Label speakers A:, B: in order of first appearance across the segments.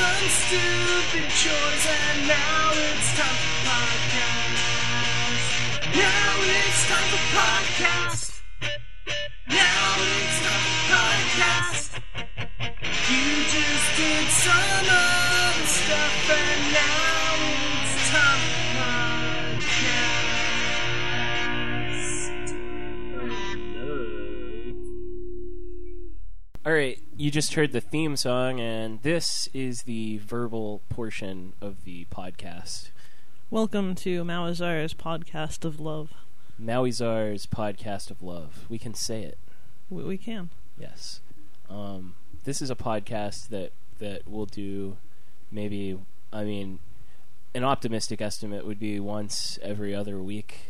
A: some stupid chores, and now it's time for. Now it's time for podcast. You just
B: heard the theme song, and this is the verbal portion of the podcast.
C: Welcome to Mauizar's podcast of love.
B: Mauizar's podcast of love. We can say it.
C: We, we can.
B: Yes. Um, this is a podcast that that we'll do. Maybe I mean, an optimistic estimate would be once every other week.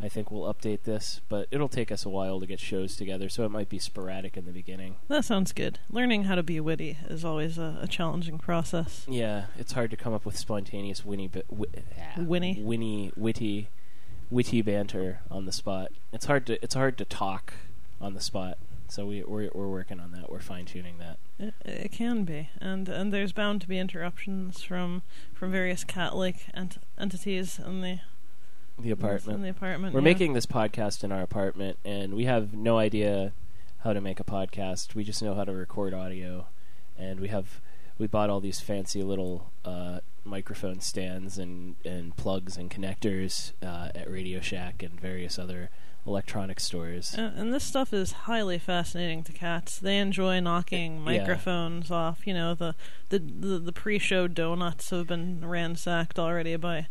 B: I think we'll update this, but it'll take us a while to get shows together, so it might be sporadic in the beginning.
C: That sounds good. Learning how to be witty is always a, a challenging process.
B: Yeah, it's hard to come up with spontaneous winny, bi- wi- ah,
C: Winny?
B: winny, witty, witty banter on the spot. It's hard to it's hard to talk on the spot. So we we're, we're working on that. We're fine tuning that.
C: It, it can be, and and there's bound to be interruptions from from various cat-like ent- entities in the
B: The apartment.
C: The apartment.
B: We're
C: yeah.
B: making this podcast in our apartment, and we have no idea how to make a podcast. We just know how to record audio, and we have we bought all these fancy little uh, microphone stands and and plugs and connectors uh, at Radio Shack and various other electronic stores.
C: And, and this stuff is highly fascinating to cats. They enjoy knocking
B: Yeah.
C: microphones off. You know, the the the, the pre-show donuts have been ransacked already by,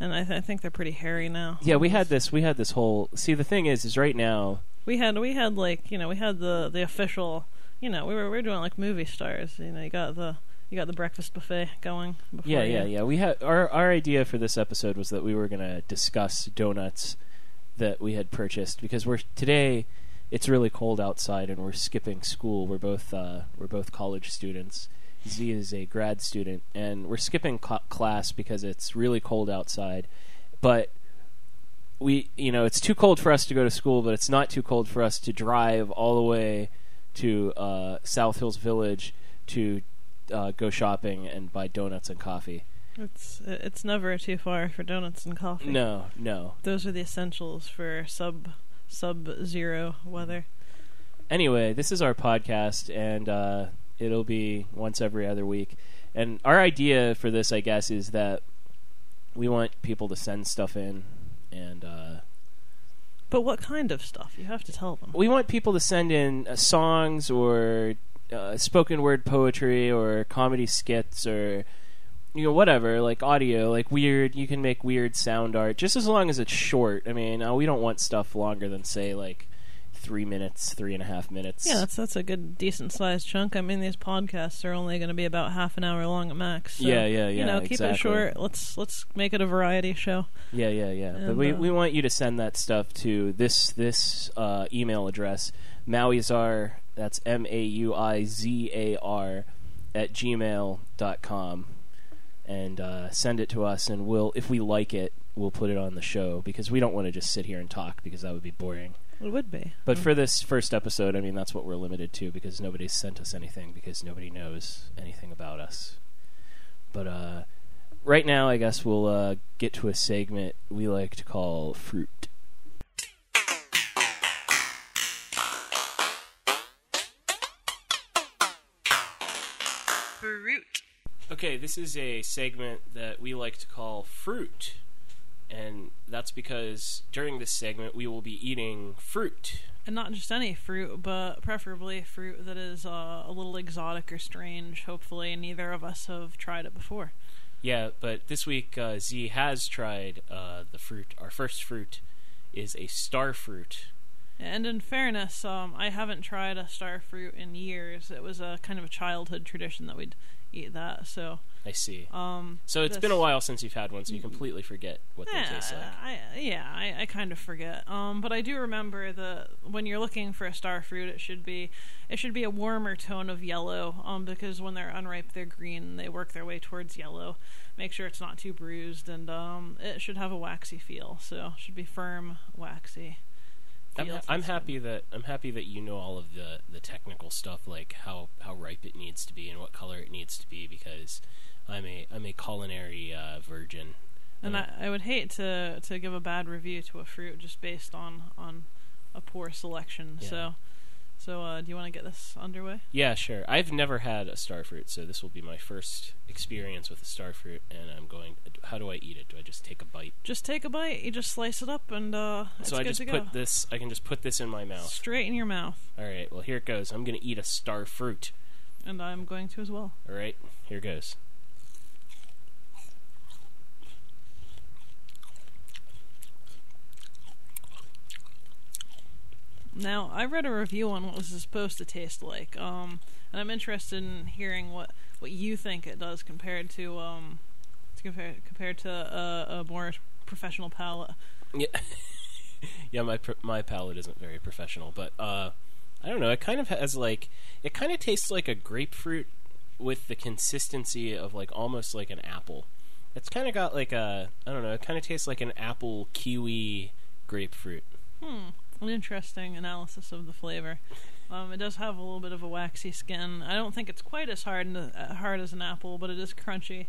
C: and I, th- I think they're pretty hairy now.
B: Yeah, we had this. We had this whole. See, the thing is, is right now.
C: We had we had like you know we had the the official you know we were we were doing like movie stars. You know you got the you got the breakfast buffet going. Before
B: Yeah,
C: you-
B: yeah, yeah. We had our our idea for this episode was that we were going to discuss donuts that we had purchased because we're today. It's really cold outside, and we're skipping school. We're both uh, we're both college students. Z is a grad student, and we're skipping co- class because it's really cold outside. But we, you know, it's too cold for us to go to school, but it's not too cold for us to drive all the way to uh, South Hills Village to uh, go shopping and buy donuts and coffee.
C: It's it's never too far for donuts and coffee.
B: No, no.
C: those are the essentials for sub sub zero weather.
B: Anyway, this is our podcast, and uh, it'll be once every other week. And our idea for this, I guess, is that we want people to send stuff in, and uh,
C: But what kind of stuff? You have to tell them.
B: we want people to send in uh, songs or uh, spoken word poetry or comedy skits or you know whatever like audio like weird you can make weird sound art just as long as it's short i mean uh, we don't want stuff longer than say like three minutes three and a half minutes
C: Yeah, that's that's a good decent sized chunk. I mean, these podcasts are only going to be about half an hour long at max. So,
B: Yeah, yeah,
C: You
B: yeah,
C: know, keep it short. Let's let's make it a variety show.
B: yeah yeah yeah but we,
C: uh,
B: we want you to send that stuff to this this uh, email address mauizar that's m-a-u-i-z-a-r at gmail dot com and uh, send it to us and we'll if we like it we'll put it on the show because we don't want to just sit here and talk because that would be boring
C: It would be.
B: but for this first episode i mean that's what we're limited to because nobody's sent us anything because nobody knows anything about us but uh, right now i guess we'll uh, get to a segment we like to call fruit
C: fruit.
B: Okay, this is a segment that we like to call fruit. And that's because during this segment we will be eating fruit.
C: And not just any fruit, but preferably fruit that is uh, a little exotic or strange. Hopefully, neither of us have tried it before.
B: Yeah, but this week uh, Z has tried uh, the fruit. Our first fruit is a star fruit.
C: And in fairness, um, I haven't tried a star fruit in years. It was a kind of a childhood tradition that we'd eat that. So
B: I see.
C: Um,
B: So it's
C: this-
B: been a while since you've had one, so you completely forget what they taste like.
C: I, yeah, I, I kind of forget. Um, but I do remember that when you're looking for a star fruit, it should be it should be a warmer tone of yellow. Um, because when they're unripe, they're green. and They work their way towards yellow. Make sure it's not too bruised, and um, it should have a waxy feel. So it should be firm, waxy.
B: I'm, ha- I'm happy that I'm happy that you know all of the, the technical stuff, like how, how ripe it needs to be and what color it needs to be, because I'm a I'm a culinary uh, virgin.
C: And I, I would hate to to give a bad review to a fruit just based on on a poor selection.
B: Yeah.
C: So so uh, do you want to get this underway?
B: Yeah, sure. I've never had a star fruit, so this will be my first experience with a star fruit, and I'm going. How do I eat it? Do I just take a bite?
C: Just take a bite. You just slice it up, and uh, it's
B: so I
C: good
B: just
C: to
B: put
C: go.
B: this. I can just put this in my mouth.
C: straight in your mouth,
B: All right. Well, here it goes. I'm gonna eat a star fruit.
C: and I'm going to as well.
B: All right. Here goes.
C: Now, I read a review on what this is supposed to taste like, um, and I'm interested in hearing what, what you think it does compared to um, to compare, compared to a, a more professional palate.
B: Yeah. yeah, my pr- my palate isn't very professional, but uh, I don't know. It kind of has like it kind of tastes like a grapefruit with the consistency of like almost like an apple. It's kind of got like a I don't know. It kind of tastes like an apple kiwi grapefruit.
C: Hmm, an interesting analysis of the flavor. Um, it does have a little bit of a waxy skin. I don't think it's quite as hard and, uh, hard as an apple, but it is crunchy.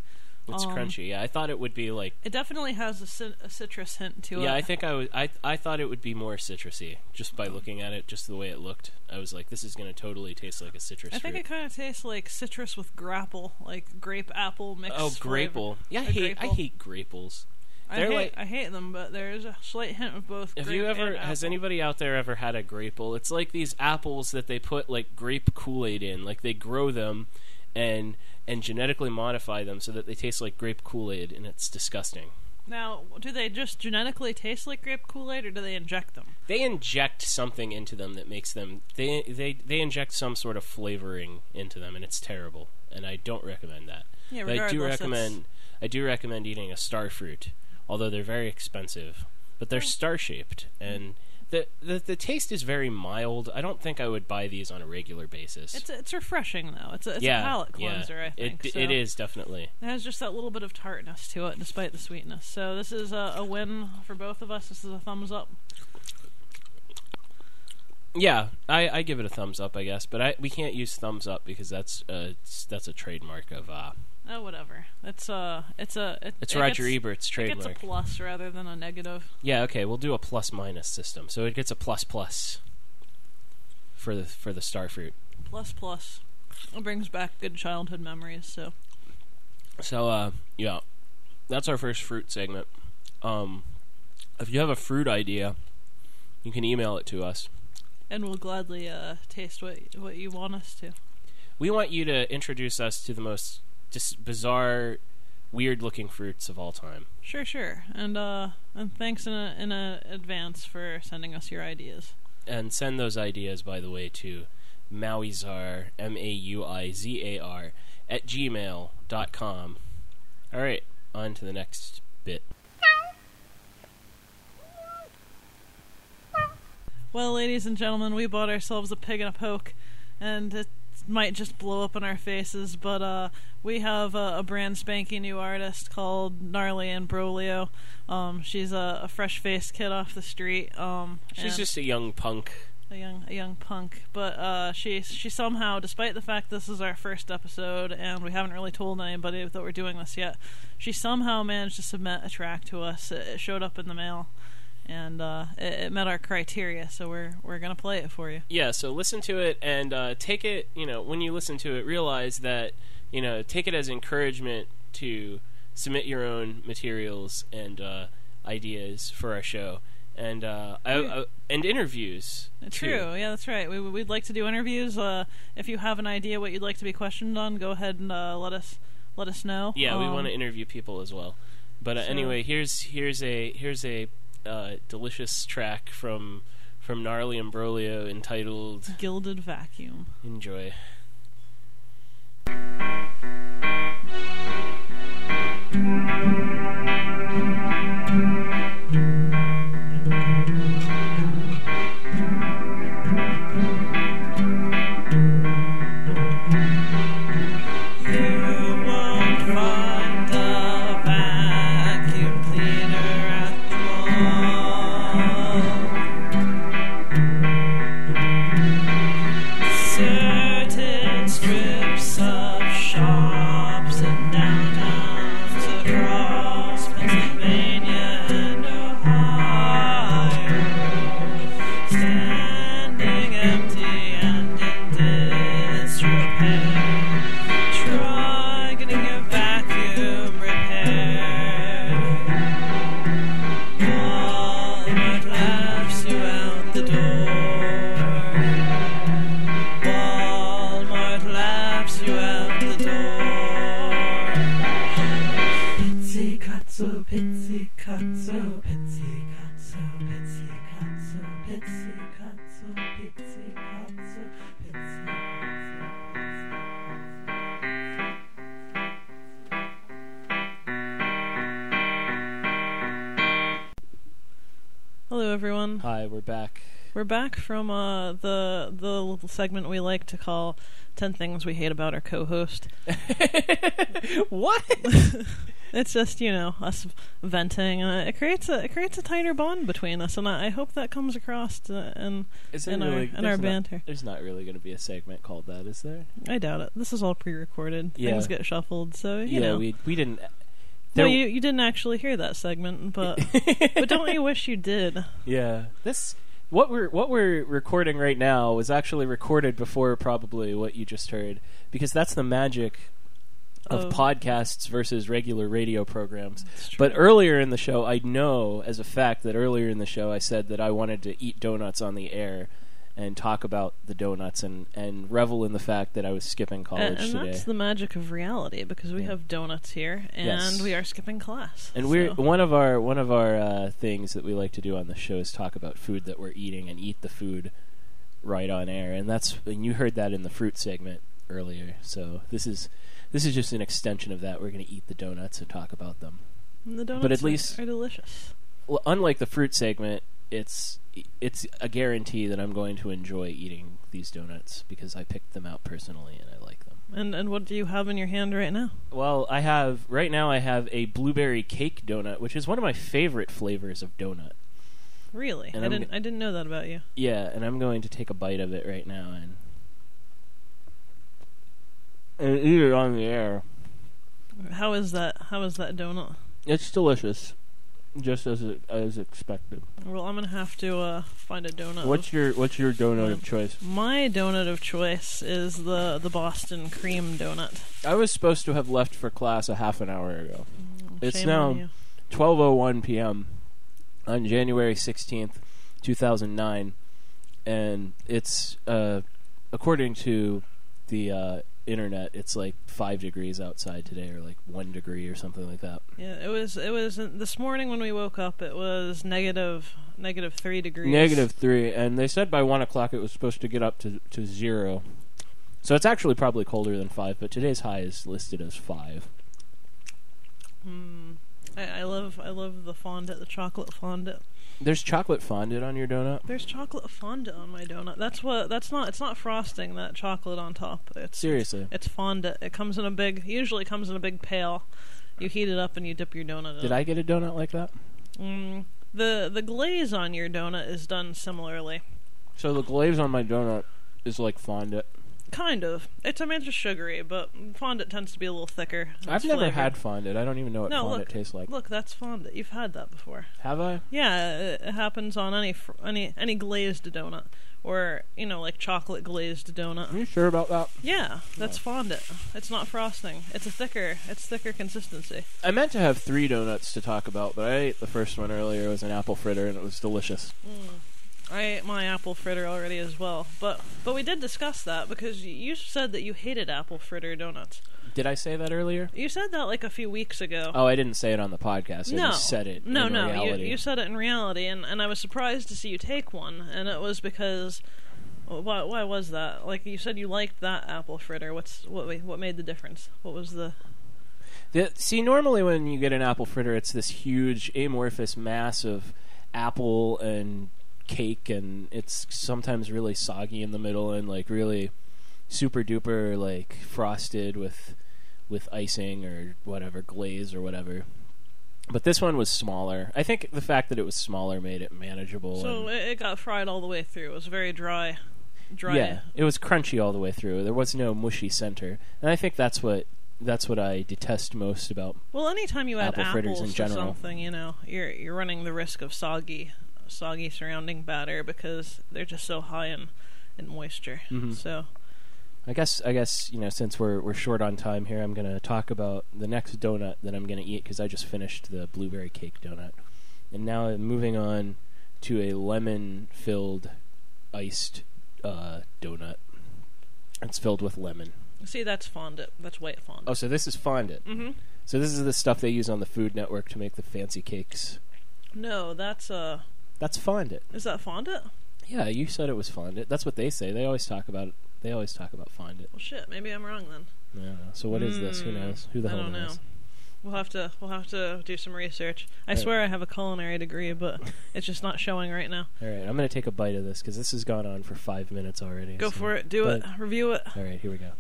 B: It's
C: Um,
B: crunchy. Yeah, I thought it would be like.
C: It definitely has a, cit- a citrus hint to it.
B: Yeah, I think I was. I I thought it would be more citrusy just by looking at it, just the way it looked. I was like, this is going to totally taste like a citrus
C: I think it kind of tastes like citrus with grapple, like grape apple mixed.
B: oh,
C: flavor.
B: grapple. Yeah, I
C: A
B: hate. I hate grapples.
C: I hate,
B: like-
C: I hate them, but there is a slight hint of both.
B: Have you ever? Has anybody out there ever had a grapple? It's like these apples that they put like grape Kool Aid in. Like they grow them, and and genetically modify them so that they taste like grape Kool Aid, and it's disgusting.
C: Now, do they just genetically taste like grape Kool Aid, or do they inject them?
B: They inject something into them that makes them. They they they inject some sort of flavoring into them, and it's terrible. And I don't recommend that.
C: Yeah,
B: But I do recommend. I do recommend eating a star fruit, although they're very expensive. But they're star shaped, and the, the the taste is very mild. I don't think I would buy these on a regular basis.
C: It's it's refreshing though. It's a, it's
B: yeah,
C: a palate
B: yeah.
C: cleanser. I think
B: it
C: so.
B: it is definitely.
C: It has just that little bit of tartness to it, despite the sweetness. So this is a, a win for both of us. This is a thumbs up.
B: Yeah, I, I give it a thumbs up, I guess. But I we can't use thumbs up because that's uh that's a trademark of uh
C: Oh, whatever. It's a it's a it,
B: it's
C: it
B: Roger
C: gets,
B: Ebert's
C: It gets a plus rather than a negative.
B: Yeah, okay, we'll do a plus minus system. So it gets a plus plus for the for the star fruit.
C: Plus plus. It brings back good childhood memories. So
B: So uh yeah. That's our first fruit segment. Um if you have a fruit idea, you can email it to us.
C: and we'll gladly uh, taste what what you want us to.
B: We want you to introduce us to the most just bizarre, weird looking fruits of all time.
C: Sure, sure. And uh, and thanks in a, in a advance for sending us your ideas.
B: And send those ideas, by the way, to Mauizar, M A U I Z A R, at gmail dot com. All right, on to the next bit.
C: Well, ladies and gentlemen, we bought ourselves a pig and a poke, and it might just blow up in our faces, but uh, we have a, a brand spanking new artist called Gnarly and Brolio. Um, she's a, a fresh-faced kid off the street. Um,
B: She's just a young punk.
C: a young a young punk, but uh, she she somehow, despite the fact this is our first episode and we haven't really told anybody that we're doing this yet, she somehow managed to submit a track to us. It, it showed up in the mail, and uh, it, it met our criteria, so we're we're gonna play it for you.
B: Yeah, so listen to it and uh, take it, you know, when you listen to it, realize that, you know, take it as encouragement to submit your own materials and uh, ideas for our show. And uh, I, I, and interviews. too.
C: True, yeah, that's right. We we'd like to do interviews. Uh, if you have an idea what you'd like to be questioned on, go ahead and uh, let us let us know.
B: Yeah, we
C: Um,
B: want to interview people as well. But uh,
C: so-
B: anyway, here's here's a here's a uh, delicious track from from Gnarly and Brolio entitled
C: Gilded Vacuum.
B: "Enjoy."
C: Pizzicato, pizzicato, pizzicato, pizzicato,
B: We're back
C: from uh, the the little segment we like to call 10 Things We Hate About Our Co host.
B: what?
C: It's just, you know, us venting, and it creates a it creates a tighter bond between us, and I, I hope that comes across uh, in, in, our, in our
B: not-
C: banter.
B: there's not really going to be a segment called that, is there?
C: I doubt it. This is all pre recorded.
B: Yeah.
C: Things get shuffled, so, you
B: yeah,
C: know.
B: we we didn't.
C: Well,
B: there-
C: you, you didn't actually hear that segment, but but don't you wish you did?
B: Yeah, this what we're what we're recording right now was actually recorded before probably what you just heard because that's the magic of
C: Oh.
B: podcasts versus regular radio programs. But earlier in the show, I know as a fact that earlier in the show I said that I wanted to eat donuts on the air and talk about the donuts and, and revel in the fact that I was skipping college
C: and, and
B: today.
C: that's the magic of reality because we
B: Yeah.
C: have donuts here and
B: Yes.
C: we are skipping class.
B: And we're one of our one of our uh, things that we like to do on the show is talk about food that we're eating and eat the food right on air. And that's and you heard that in the fruit segment earlier. So this is this is just an extension of that. We're going to eat the donuts and talk about them.
C: And the donuts
B: but at
C: are-
B: least-
C: are delicious.
B: Well, unlike the fruit segment, it's it's a guarantee that I'm going to enjoy eating these donuts because I picked them out personally and I like them.
C: And and what do you have in your hand right now?
B: Well, I have right now I have a blueberry cake donut, which is one of my favorite flavors of donut.
C: Really?
B: And
C: I
B: I'm
C: didn't
B: g-
C: I didn't know that about you.
B: Yeah, and I'm going to take a bite of it right now and and eat it on the air.
C: How is that? How is that donut?
B: It's delicious, just as it, as expected.
C: Well, I'm gonna have to uh, find a donut.
B: What's your What's your donut of choice?
C: my donut of choice is the the Boston cream donut.
B: I was supposed to have left for class a half an hour ago. It's
C: Shame
B: now
C: on you.
B: 12:01 p.m. on January 16th, 2009, and it's uh, according to the uh, internet, it's like five degrees outside today, or like one degree, or something like that.
C: Yeah, it was it was this morning when we woke up. It was negative negative three degrees.
B: Negative three, and they said by one o'clock it was supposed to get up to to zero. So it's actually probably colder than five, but today's high is listed as five.
C: Hmm. I, I love I love the fondant, the chocolate fondant.
B: There's chocolate fondant on your donut.
C: There's chocolate fondant on my donut. That's what. That's not. It's not frosting. That chocolate on top. It's
B: Seriously,
C: It's fondant. It comes in a big. Usually, comes in a big pail. You heat it up and you dip your donut in.
B: did. I get a donut like that?
C: Mm, the the glaze on your donut is done similarly.
B: So the glaze on my donut is like fondant.
C: Kind of. It's I mean it's just sugary, but fondant tends to be a little thicker.
B: I've
C: It's
B: never
C: flavored.
B: had fondant. I don't even know what
C: No,
B: fondant
C: look.
B: tastes like.
C: Look, that's fondant. You've had that before.
B: Have I?
C: Yeah, it, it happens on any fr- any any glazed donut, or you know like chocolate glazed donut.
B: Are
C: donut.
B: you sure about that?
C: Yeah, that's fondant. It's not frosting. It's a thicker. It's thicker consistency.
B: I meant to have three donuts to talk about, but I ate the first one earlier. It was an apple fritter, and it was delicious. Mm.
C: I ate my apple fritter already as well, but but we did discuss that because you said that you hated apple fritter donuts.
B: Did I say that earlier?
C: You said that like a few weeks ago.
B: Oh, I didn't say it on the podcast. I
C: no,
B: just said it.
C: No, no,
B: reality.
C: you you said it in reality, and and I was surprised to see you take one, and it was because. Why, why was that? Like you said, you liked that apple fritter. What's what? What made the difference? What was the?
B: The, see, normally when you get an apple fritter, it's this huge amorphous mass of apple and cake, and it's sometimes really soggy in the middle and like really super duper like frosted with with icing or whatever glaze or whatever. But this one was smaller. I think the fact that it was smaller made it manageable.
C: So
B: and-
C: it, got fried all the way through. It was very dry. Dry.
B: Yeah, it was crunchy all the way through. There was no mushy center, and I think that's what that's what I detest most about.
C: Well, anytime you add
B: Apple fritters
C: apples
B: in general.
C: something, you know, you're you're running the risk of soggy, soggy surrounding batter because they're just so high in in moisture.
B: Mhm.
C: So
B: I guess I guess you know since we're we're short on time here, I'm gonna talk about the next donut that I'm gonna eat because I just finished the blueberry cake donut, and now I'm moving on to a lemon filled iced uh, donut. It's filled with lemon.
C: see, that's fondant. That's white fondant.
B: Oh, so this is fondant.
C: Mm-hmm.
B: So this is the stuff they use on the Food Network to make the fancy cakes.
C: No, that's uh,
B: That's find it.
C: Is that find it?
B: Yeah, you said it was find it. That's what they say. They always talk about. They always talk about find it.
C: Well, shit. Maybe I'm wrong then.
B: Yeah. So what is this? Who
C: Mm,
B: knows? Who the hell knows?
C: I
B: hell
C: don't know.
B: knows?
C: We'll have to we'll have to do some research. I
B: Right.
C: swear I have a culinary degree, but it's just not showing right now.
B: All right, I'm gonna take a bite of this because this has gone on for five minutes already.
C: Go
B: so-
C: for it. Do
B: but-
C: it. Review it.
B: All right, here we go.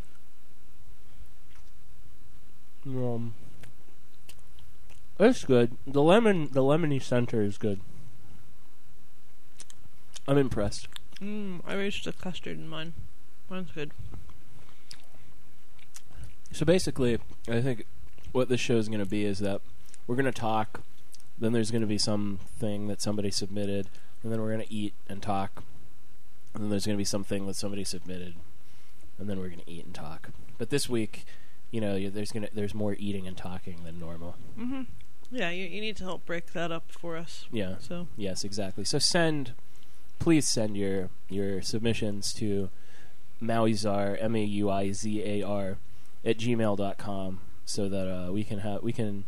B: Um, it's good. The lemon, the lemony center is good. I'm impressed.
C: Mm, I reached the custard in mine. Mine's good.
B: So basically, I think what this show is going to be is that we're going to talk, then there's going to be something that somebody submitted, and then we're going to eat and talk, and then there's going to be something that somebody submitted, and then we're going to eat and talk. But this week, you know, there's going to there's more eating and talking than normal.
C: Mm-hmm. Yeah, you, you need to help break that up for us.
B: Yeah.
C: So
B: Yes, exactly. So send, please send your your submissions to Mauizar M A U I Z A R at gmail.com so that uh, we can have we can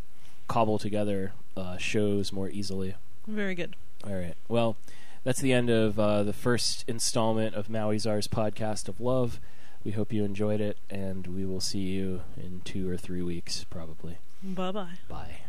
B: cobble together uh, shows more easily.
C: very good.
B: All right. Well, that's the end of uh, the first installment of Mauizar's podcast of love. We hope you enjoyed it, and we will see you in two or three weeks, probably.
C: Bye bye.
B: Bye.